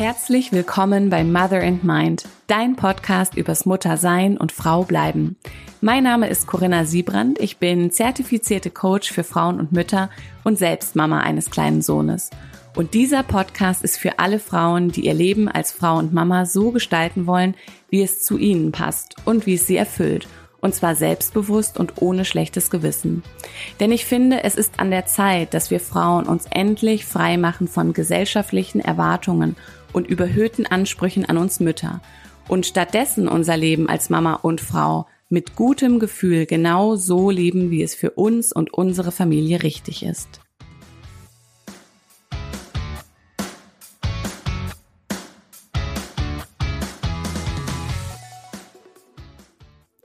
Herzlich willkommen bei Mother and Mind, dein Podcast übers Muttersein und Frau bleiben. Mein Name ist Corinna Siebrand, ich bin zertifizierte Coach für Frauen und Mütter und selbst Mama eines kleinen Sohnes. Und dieser Podcast ist für alle Frauen, die ihr Leben als Frau und Mama so gestalten wollen, wie es zu ihnen passt und wie es sie erfüllt – und zwar selbstbewusst und ohne schlechtes Gewissen. Denn ich finde, es ist an der Zeit, dass wir Frauen uns endlich frei machen von gesellschaftlichen Erwartungen und überhöhten Ansprüchen an uns Mütter und stattdessen unser Leben als Mama und Frau mit gutem Gefühl genau so leben, wie es für uns und unsere Familie richtig ist.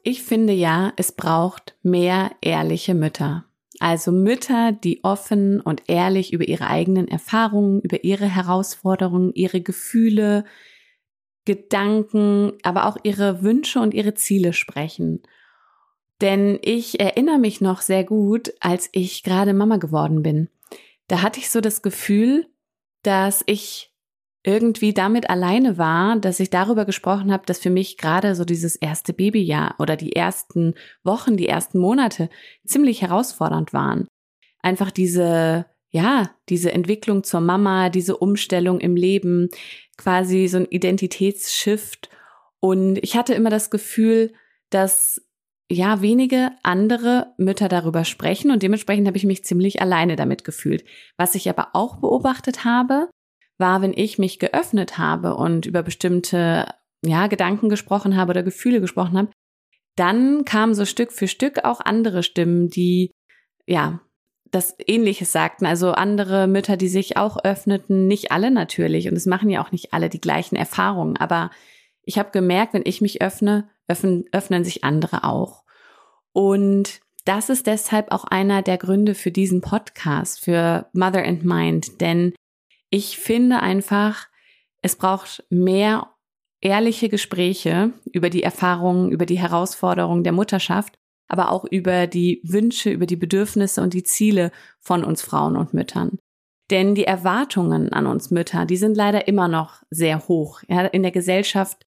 Ich finde ja, es braucht mehr ehrliche Mütter. Also Mütter, die offen und ehrlich über ihre eigenen Erfahrungen, über ihre Herausforderungen, ihre Gefühle, Gedanken, aber auch ihre Wünsche und ihre Ziele sprechen. Denn ich erinnere mich noch sehr gut, als ich gerade Mama geworden bin. Da hatte ich so das Gefühl, dass ich irgendwie damit alleine war, dass ich darüber gesprochen habe, dass für mich gerade so dieses erste Babyjahr oder die ersten Wochen, die ersten Monate ziemlich herausfordernd waren. Einfach diese, ja, diese Entwicklung zur Mama, diese Umstellung im Leben, quasi so ein Identitätsshift. Und ich hatte immer das Gefühl, dass ja wenige andere Mütter darüber sprechen und dementsprechend habe ich mich ziemlich alleine damit gefühlt. Was ich aber auch beobachtet habe, war, wenn ich mich geöffnet habe und über bestimmte ja, Gedanken gesprochen habe oder Gefühle gesprochen habe, dann kamen so Stück für Stück auch andere Stimmen, die ja das Ähnliches sagten. Also andere Mütter, die sich auch öffneten, nicht alle natürlich. Und es machen ja auch nicht alle die gleichen Erfahrungen. Aber ich habe gemerkt, wenn ich mich öffne, öffnen, öffnen sich andere auch. Und das ist deshalb auch einer der Gründe für diesen Podcast, für Mother and Mind. Denn ich finde einfach, es braucht mehr ehrliche Gespräche über die Erfahrungen, über die Herausforderungen der Mutterschaft, aber auch über die Wünsche, über die Bedürfnisse und die Ziele von uns Frauen und Müttern. Denn die Erwartungen an uns Mütter, die sind leider immer noch sehr hoch. Ja, in der Gesellschaft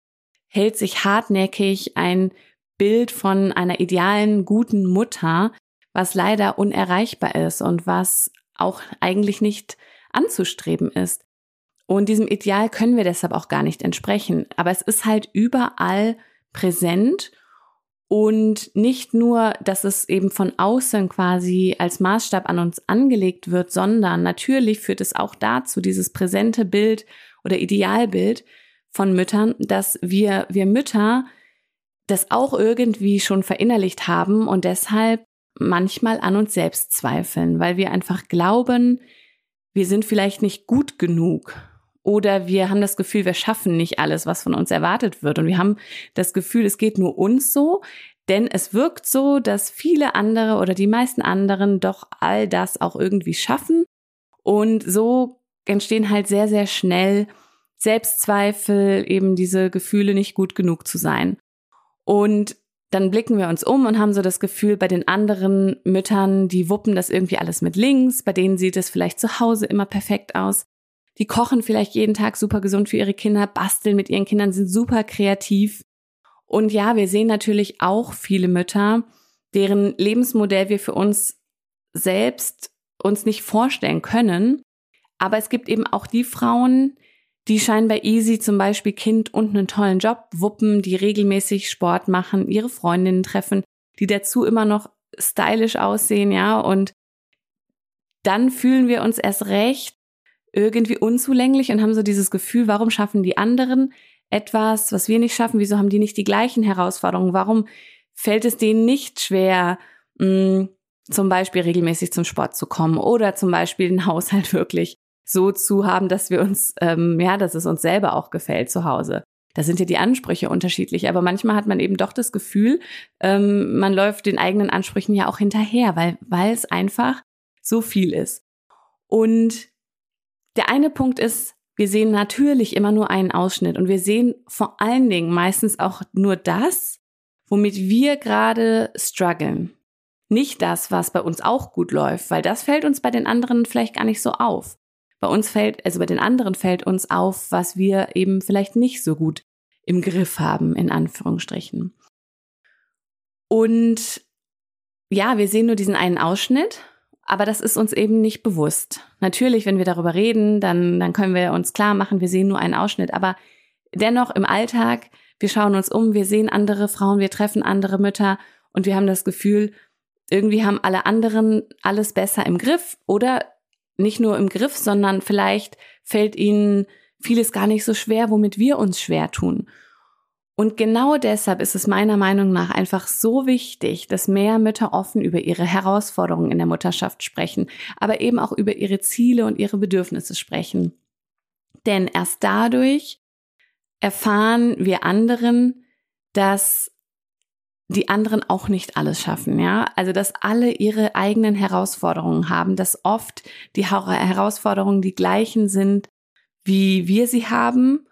hält sich hartnäckig ein Bild von einer idealen, guten Mutter, was leider unerreichbar ist und was auch eigentlich nicht anzustreben ist. Und diesem Ideal können wir deshalb auch gar nicht entsprechen. Aber es ist halt überall präsent und nicht nur, dass es eben von außen quasi als Maßstab an uns angelegt wird, sondern natürlich führt es auch dazu, dieses präsente Bild oder Idealbild von Müttern, dass wir, wir Mütter das auch irgendwie schon verinnerlicht haben und deshalb manchmal an uns selbst zweifeln, weil wir einfach glauben, wir sind vielleicht nicht gut genug oder wir haben das Gefühl, wir schaffen nicht alles, was von uns erwartet wird. Und wir haben das Gefühl, es geht nur uns so, denn es wirkt so, dass viele andere oder die meisten anderen doch all das auch irgendwie schaffen. Und so entstehen halt sehr, sehr schnell Selbstzweifel, eben diese Gefühle, nicht gut genug zu sein. Und dann blicken wir uns um und haben so das Gefühl, bei den anderen Müttern, die wuppen das irgendwie alles mit links, bei denen sieht es vielleicht zu Hause immer perfekt aus. Die kochen vielleicht jeden Tag super gesund für ihre Kinder, basteln mit ihren Kindern, sind super kreativ. Und ja, wir sehen natürlich auch viele Mütter, deren Lebensmodell wir für uns selbst uns nicht vorstellen können. Aber es gibt eben auch die Frauen, die scheinbar easy zum Beispiel Kind und einen tollen Job wuppen, die regelmäßig Sport machen, ihre Freundinnen treffen, die dazu immer noch stylisch aussehen, ja, und dann fühlen wir uns erst recht irgendwie unzulänglich und haben so dieses Gefühl, warum schaffen die anderen etwas, was wir nicht schaffen? Wieso haben die nicht die gleichen Herausforderungen? Warum fällt es denen nicht schwer, mh, mm, zum Beispiel regelmäßig zum Sport zu kommen oder zum Beispiel den Haushalt wirklich so zu haben, dass wir uns, ähm, ja, dass es uns selber auch gefällt zu Hause. Da sind ja die Ansprüche unterschiedlich, aber manchmal hat man eben doch das Gefühl, ähm, man läuft den eigenen Ansprüchen ja auch hinterher, weil, weil es einfach so viel ist. Und der eine Punkt ist, wir sehen natürlich immer nur einen Ausschnitt und wir sehen vor allen Dingen meistens auch nur das, womit wir gerade strugglen. Nicht das, was bei uns auch gut läuft, weil das fällt uns bei den anderen vielleicht gar nicht so auf. Bei uns fällt, also bei den anderen fällt uns auf, was wir eben vielleicht nicht so gut im Griff haben, in Anführungsstrichen. Und ja, wir sehen nur diesen einen Ausschnitt, aber das ist uns eben nicht bewusst. Natürlich, wenn wir darüber reden, dann, dann können wir uns klar machen, wir sehen nur einen Ausschnitt, aber dennoch im Alltag, wir schauen uns um, wir sehen andere Frauen, wir treffen andere Mütter und wir haben das Gefühl, irgendwie haben alle anderen alles besser im Griff oder nicht nur im Griff, sondern vielleicht fällt ihnen vieles gar nicht so schwer, womit wir uns schwer tun. Und genau deshalb ist es meiner Meinung nach einfach so wichtig, dass mehr Mütter offen über ihre Herausforderungen in der Mutterschaft sprechen, aber eben auch über ihre Ziele und ihre Bedürfnisse sprechen. Denn erst dadurch erfahren wir anderen, dass die anderen auch nicht alles schaffen, ja. Also, dass alle ihre eigenen Herausforderungen haben, dass oft die Herausforderungen die gleichen sind, wie wir sie haben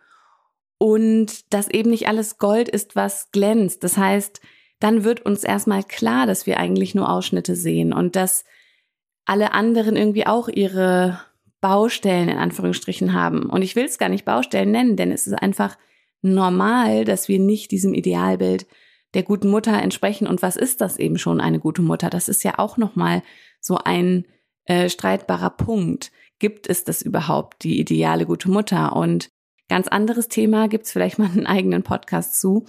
und dass eben nicht alles Gold ist, was glänzt. Das heißt, dann wird uns erstmal klar, dass wir eigentlich nur Ausschnitte sehen und dass alle anderen irgendwie auch ihre Baustellen in Anführungsstrichen haben. Und ich will es gar nicht Baustellen nennen, denn es ist einfach normal, dass wir nicht diesem Idealbild der guten Mutter entsprechen. Und was ist das eben schon eine gute Mutter? Das ist ja auch nochmal so ein äh, streitbarer Punkt. Gibt es das überhaupt, die ideale gute Mutter? Und ganz anderes Thema, gibt es vielleicht mal einen eigenen Podcast zu.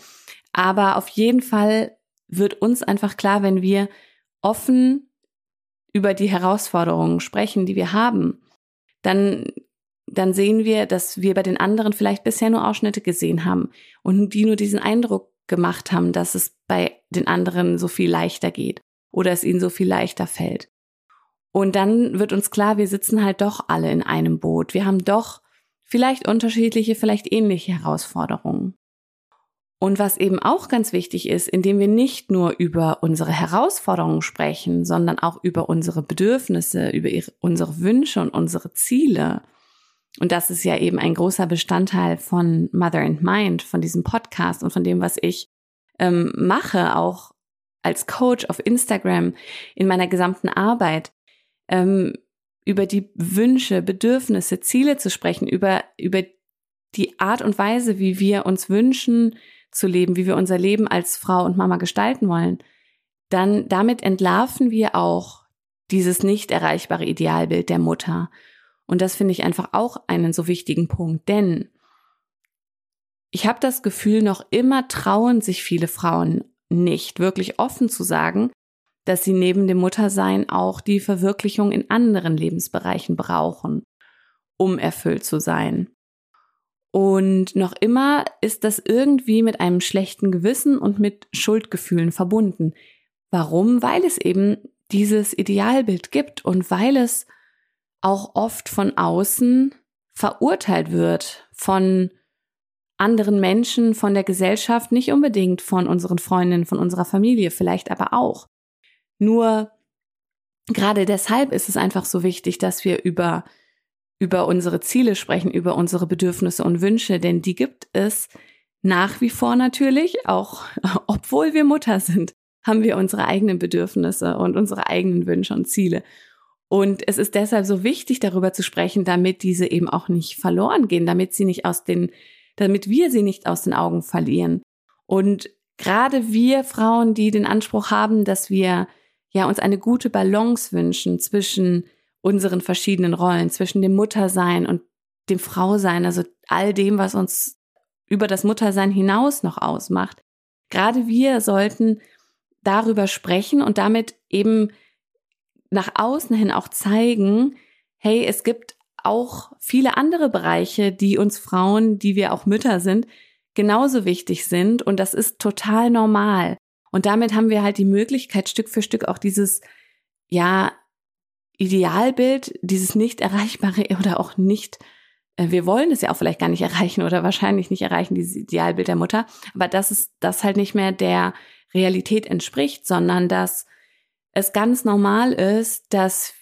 Aber auf jeden Fall wird uns einfach klar, wenn wir offen über die Herausforderungen sprechen, die wir haben, dann, dann sehen wir, dass wir bei den anderen vielleicht bisher nur Ausschnitte gesehen haben und die nur diesen Eindruck gemacht haben, dass es bei den anderen so viel leichter geht oder es ihnen so viel leichter fällt. Und dann wird uns klar, wir sitzen halt doch alle in einem Boot. Wir haben doch vielleicht unterschiedliche, vielleicht ähnliche Herausforderungen. Und was eben auch ganz wichtig ist, indem wir nicht nur über unsere Herausforderungen sprechen, sondern auch über unsere Bedürfnisse, über ihre, unsere Wünsche und unsere Ziele, und das ist ja eben ein großer Bestandteil von Mother and Mind, von diesem Podcast und von dem, was ich ähm, mache, auch als Coach auf Instagram, in meiner gesamten Arbeit, ähm, über die Wünsche, Bedürfnisse, Ziele zu sprechen, über, über die Art und Weise, wie wir uns wünschen zu leben, wie wir unser Leben als Frau und Mama gestalten wollen, dann damit entlarven wir auch dieses nicht erreichbare Idealbild der Mutter und das finde ich einfach auch einen so wichtigen Punkt, denn ich habe das Gefühl, noch immer trauen sich viele Frauen nicht wirklich offen zu sagen, dass sie neben dem Muttersein auch die Verwirklichung in anderen Lebensbereichen brauchen, um erfüllt zu sein. Und noch immer ist das irgendwie mit einem schlechten Gewissen und mit Schuldgefühlen verbunden. Warum? Weil es eben dieses Idealbild gibt und weil es auch oft von außen verurteilt wird, von anderen Menschen, von der Gesellschaft, nicht unbedingt von unseren Freundinnen, von unserer Familie, vielleicht aber auch. Nur gerade deshalb ist es einfach so wichtig, dass wir über, über unsere Ziele sprechen, über unsere Bedürfnisse und Wünsche, denn die gibt es nach wie vor natürlich, auch obwohl wir Mutter sind, haben wir unsere eigenen Bedürfnisse und unsere eigenen Wünsche und Ziele. Und es ist deshalb so wichtig, darüber zu sprechen, damit diese eben auch nicht verloren gehen, damit sie nicht aus den, damit wir sie nicht aus den Augen verlieren. Und gerade wir Frauen, die den Anspruch haben, dass wir ja uns eine gute Balance wünschen zwischen unseren verschiedenen Rollen, zwischen dem Muttersein und dem Frausein, also all dem, was uns über das Muttersein hinaus noch ausmacht. Gerade wir sollten darüber sprechen und damit eben nach außen hin auch zeigen, hey, es gibt auch viele andere Bereiche, die uns Frauen, die wir auch Mütter sind, genauso wichtig sind und das ist total normal. Und damit haben wir halt die Möglichkeit, Stück für Stück auch dieses, ja, Idealbild, dieses nicht erreichbare oder auch nicht, äh, wir wollen es ja auch vielleicht gar nicht erreichen oder wahrscheinlich nicht erreichen, dieses Idealbild der Mutter, aber dass es das halt nicht mehr der Realität entspricht, sondern dass es ganz normal ist, dass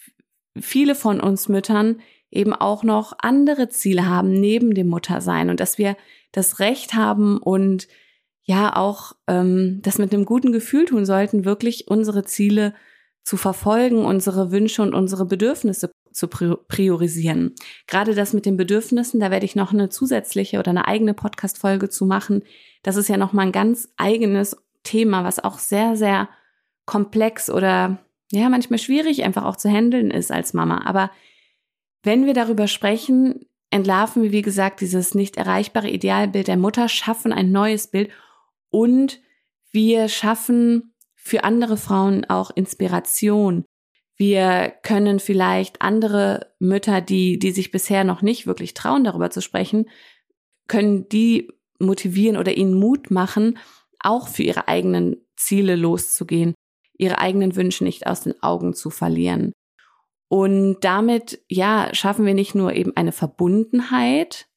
viele von uns Müttern eben auch noch andere Ziele haben neben dem Muttersein und dass wir das Recht haben und ja auch ähm, das mit einem guten Gefühl tun sollten, wirklich unsere Ziele zu verfolgen, unsere Wünsche und unsere Bedürfnisse zu priorisieren. Gerade das mit den Bedürfnissen, da werde ich noch eine zusätzliche oder eine eigene Podcast-Folge zu machen. Das ist ja nochmal ein ganz eigenes Thema, was auch sehr, sehr komplex oder ja, manchmal schwierig einfach auch zu handeln ist als Mama. Aber wenn wir darüber sprechen, entlarven wir, wie gesagt, dieses nicht erreichbare Idealbild der Mutter, schaffen ein neues Bild und wir schaffen für andere Frauen auch Inspiration. Wir können vielleicht andere Mütter, die, die sich bisher noch nicht wirklich trauen, darüber zu sprechen, können die motivieren oder ihnen Mut machen, auch für ihre eigenen Ziele loszugehen, ihre eigenen Wünsche nicht aus den Augen zu verlieren. Und damit, ja, schaffen wir nicht nur eben eine Verbundenheit,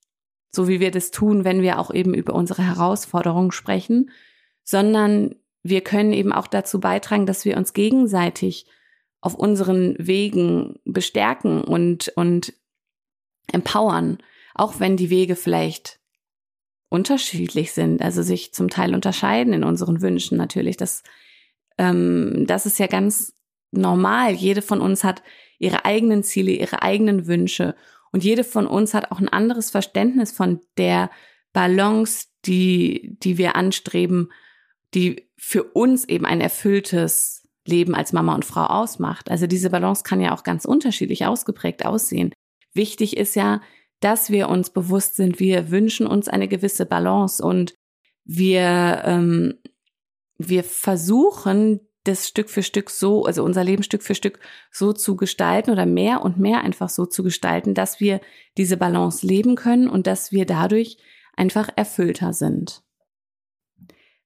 so wie wir das tun, wenn wir auch eben über unsere Herausforderungen sprechen, sondern wir können eben auch dazu beitragen, dass wir uns gegenseitig auf unseren Wegen bestärken und, und empowern, auch wenn die Wege vielleicht unterschiedlich sind, also sich zum Teil unterscheiden in unseren Wünschen natürlich. Das, ähm, das ist ja ganz normal. Jede von uns hat ihre eigenen Ziele, ihre eigenen Wünsche und jede von uns hat auch ein anderes Verständnis von der Balance, die, die wir anstreben, die für uns eben ein erfülltes Leben als Mama und Frau ausmacht. Also diese Balance kann ja auch ganz unterschiedlich ausgeprägt aussehen. Wichtig ist ja, dass wir uns bewusst sind, wir wünschen uns eine gewisse Balance und wir, ähm, wir versuchen, das Stück für Stück so, also unser Leben Stück für Stück so zu gestalten oder mehr und mehr einfach so zu gestalten, dass wir diese Balance leben können und dass wir dadurch einfach erfüllter sind.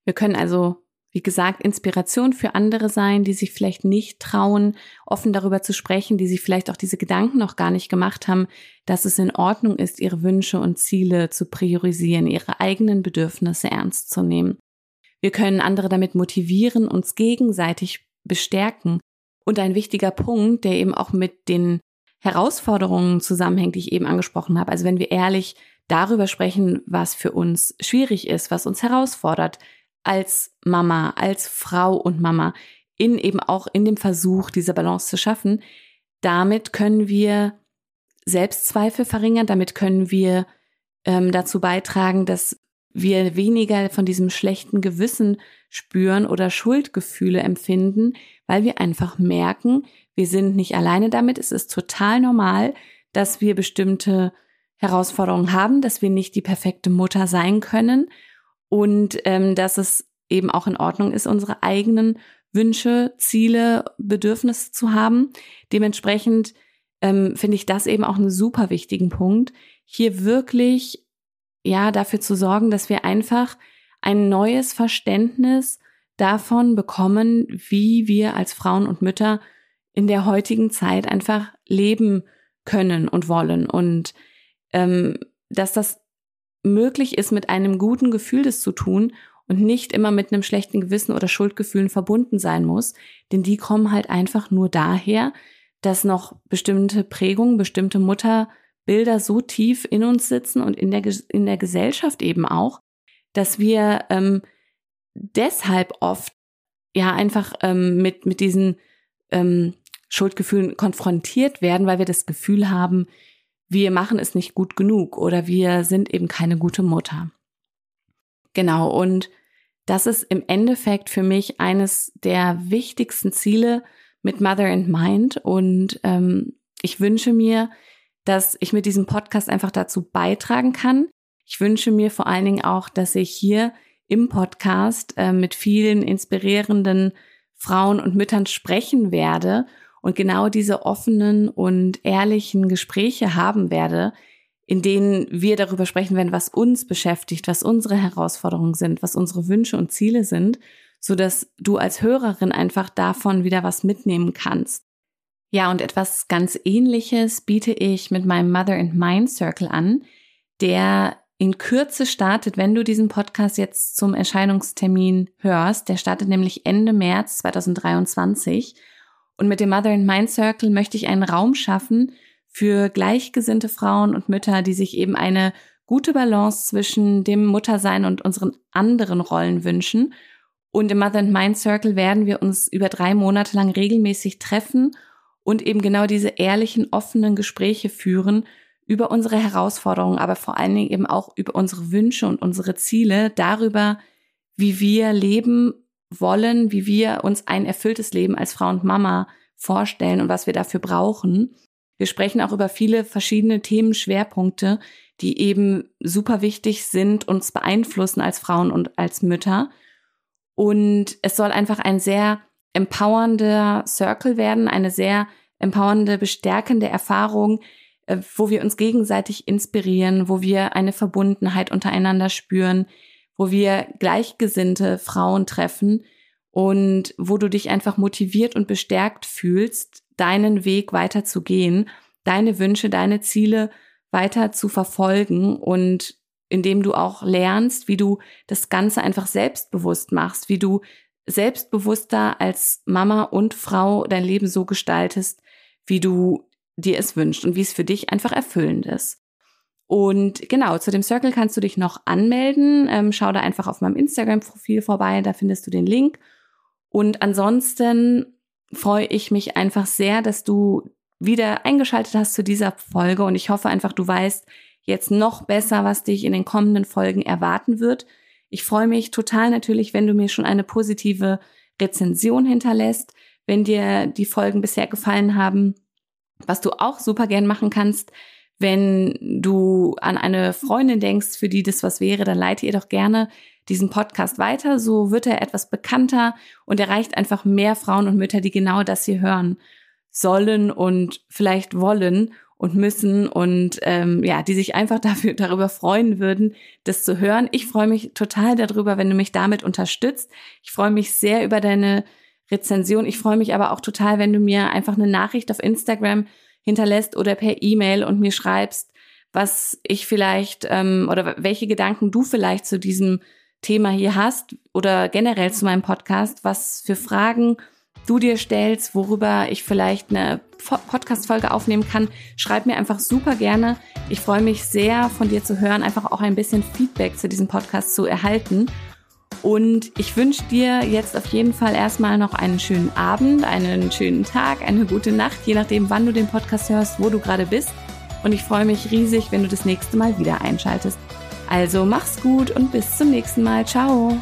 Wir können also wie gesagt, Inspiration für andere sein, die sich vielleicht nicht trauen, offen darüber zu sprechen, die sich vielleicht auch diese Gedanken noch gar nicht gemacht haben, dass es in Ordnung ist, ihre Wünsche und Ziele zu priorisieren, ihre eigenen Bedürfnisse ernst zu nehmen. Wir können andere damit motivieren, uns gegenseitig bestärken. Und ein wichtiger Punkt, der eben auch mit den Herausforderungen zusammenhängt, die ich eben angesprochen habe. Also wenn wir ehrlich darüber sprechen, was für uns schwierig ist, was uns herausfordert, als Mama, als Frau und Mama, in eben auch in dem Versuch, diese Balance zu schaffen, damit können wir Selbstzweifel verringern, damit können wir ähm, dazu beitragen, dass wir weniger von diesem schlechten Gewissen spüren oder Schuldgefühle empfinden, weil wir einfach merken, wir sind nicht alleine damit. Es ist total normal, dass wir bestimmte Herausforderungen haben, dass wir nicht die perfekte Mutter sein können und ähm, dass es eben auch in Ordnung ist, unsere eigenen Wünsche, Ziele, Bedürfnisse zu haben. Dementsprechend ähm, finde ich das eben auch einen super wichtigen Punkt, hier wirklich ja dafür zu sorgen, dass wir einfach ein neues Verständnis davon bekommen, wie wir als Frauen und Mütter in der heutigen Zeit einfach leben können und wollen. Und ähm, dass das möglich ist, mit einem guten Gefühl das zu tun und nicht immer mit einem schlechten Gewissen oder Schuldgefühlen verbunden sein muss, denn die kommen halt einfach nur daher, dass noch bestimmte Prägungen, bestimmte Mutterbilder so tief in uns sitzen und in der, in der Gesellschaft eben auch, dass wir ähm, deshalb oft ja einfach ähm, mit, mit diesen ähm, Schuldgefühlen konfrontiert werden, weil wir das Gefühl haben, wir machen es nicht gut genug oder wir sind eben keine gute Mutter. Genau, und das ist im Endeffekt für mich eines der wichtigsten Ziele mit Mother and Mind. Und ähm, ich wünsche mir, dass ich mit diesem Podcast einfach dazu beitragen kann. Ich wünsche mir vor allen Dingen auch, dass ich hier im Podcast äh, mit vielen inspirierenden Frauen und Müttern sprechen werde und genau diese offenen und ehrlichen Gespräche haben werde, in denen wir darüber sprechen werden, was uns beschäftigt, was unsere Herausforderungen sind, was unsere Wünsche und Ziele sind, so dass du als Hörerin einfach davon wieder was mitnehmen kannst. Ja, und etwas ganz ähnliches biete ich mit meinem Mother and Mind Circle an, der in Kürze startet, wenn du diesen Podcast jetzt zum Erscheinungstermin hörst. Der startet nämlich Ende März 2023 und mit dem Mother in Mind Circle möchte ich einen Raum schaffen für gleichgesinnte Frauen und Mütter, die sich eben eine gute Balance zwischen dem Muttersein und unseren anderen Rollen wünschen Und im Mother and Mind Circle werden wir uns über drei Monate lang regelmäßig treffen und eben genau diese ehrlichen, offenen Gespräche führen über unsere Herausforderungen, aber vor allen Dingen eben auch über unsere Wünsche und unsere Ziele, darüber, wie wir leben wollen, wie wir uns ein erfülltes Leben als Frau und Mama vorstellen und was wir dafür brauchen. Wir sprechen auch über viele verschiedene Themenschwerpunkte, die eben super wichtig sind, uns beeinflussen als Frauen und als Mütter. Und es soll einfach ein sehr empowernder Circle werden, eine sehr empowernde, bestärkende Erfahrung, äh, wo wir uns gegenseitig inspirieren, wo wir eine Verbundenheit untereinander spüren, wo wir gleichgesinnte Frauen treffen und wo du dich einfach motiviert und bestärkt fühlst, deinen Weg weiter zu gehen, deine Wünsche, deine Ziele weiter zu verfolgen und indem du auch lernst, wie du das Ganze einfach selbstbewusst machst, wie du selbstbewusster als Mama und Frau dein Leben so gestaltest, wie du dir es wünschst und wie es für dich einfach erfüllend ist. Und genau, zu dem Circle kannst du dich noch anmelden. Ähm, schau da einfach auf meinem Instagram-Profil vorbei, da findest du den Link. Und ansonsten freue ich mich einfach sehr, dass du wieder eingeschaltet hast zu dieser Folge und ich hoffe einfach, du weißt jetzt noch besser, was dich in den kommenden Folgen erwarten wird. Ich freue mich total natürlich, wenn du mir schon eine positive Rezension hinterlässt, wenn dir die Folgen bisher gefallen haben. Was du auch super gern machen kannst, wenn du an eine Freundin denkst, für die das was wäre, dann leite ihr doch gerne diesen Podcast weiter. So wird er etwas bekannter und erreicht einfach mehr Frauen und Mütter, die genau das hier hören sollen und vielleicht wollen und müssen und ähm, ja, die sich einfach dafür darüber freuen würden, das zu hören. Ich freue mich total darüber, wenn du mich damit unterstützt. Ich freue mich sehr über deine Rezension. Ich freue mich aber auch total, wenn du mir einfach eine Nachricht auf Instagram hinterlässt oder per E-Mail und mir schreibst, was ich vielleicht ähm, oder welche Gedanken du vielleicht zu diesem Thema hier hast oder generell zu meinem Podcast, was für Fragen du dir stellst, worüber ich vielleicht eine Podcast-Folge aufnehmen kann, schreib mir einfach super gerne. Ich freue mich sehr, von dir zu hören, einfach auch ein bisschen Feedback zu diesem Podcast zu erhalten. Und ich wünsche dir jetzt auf jeden Fall erstmal noch einen schönen Abend, einen schönen Tag, eine gute Nacht, je nachdem, wann du den Podcast hörst, wo du gerade bist. Und ich freue mich riesig, wenn du das nächste Mal wieder einschaltest. Also mach's gut und bis zum nächsten Mal. Ciao.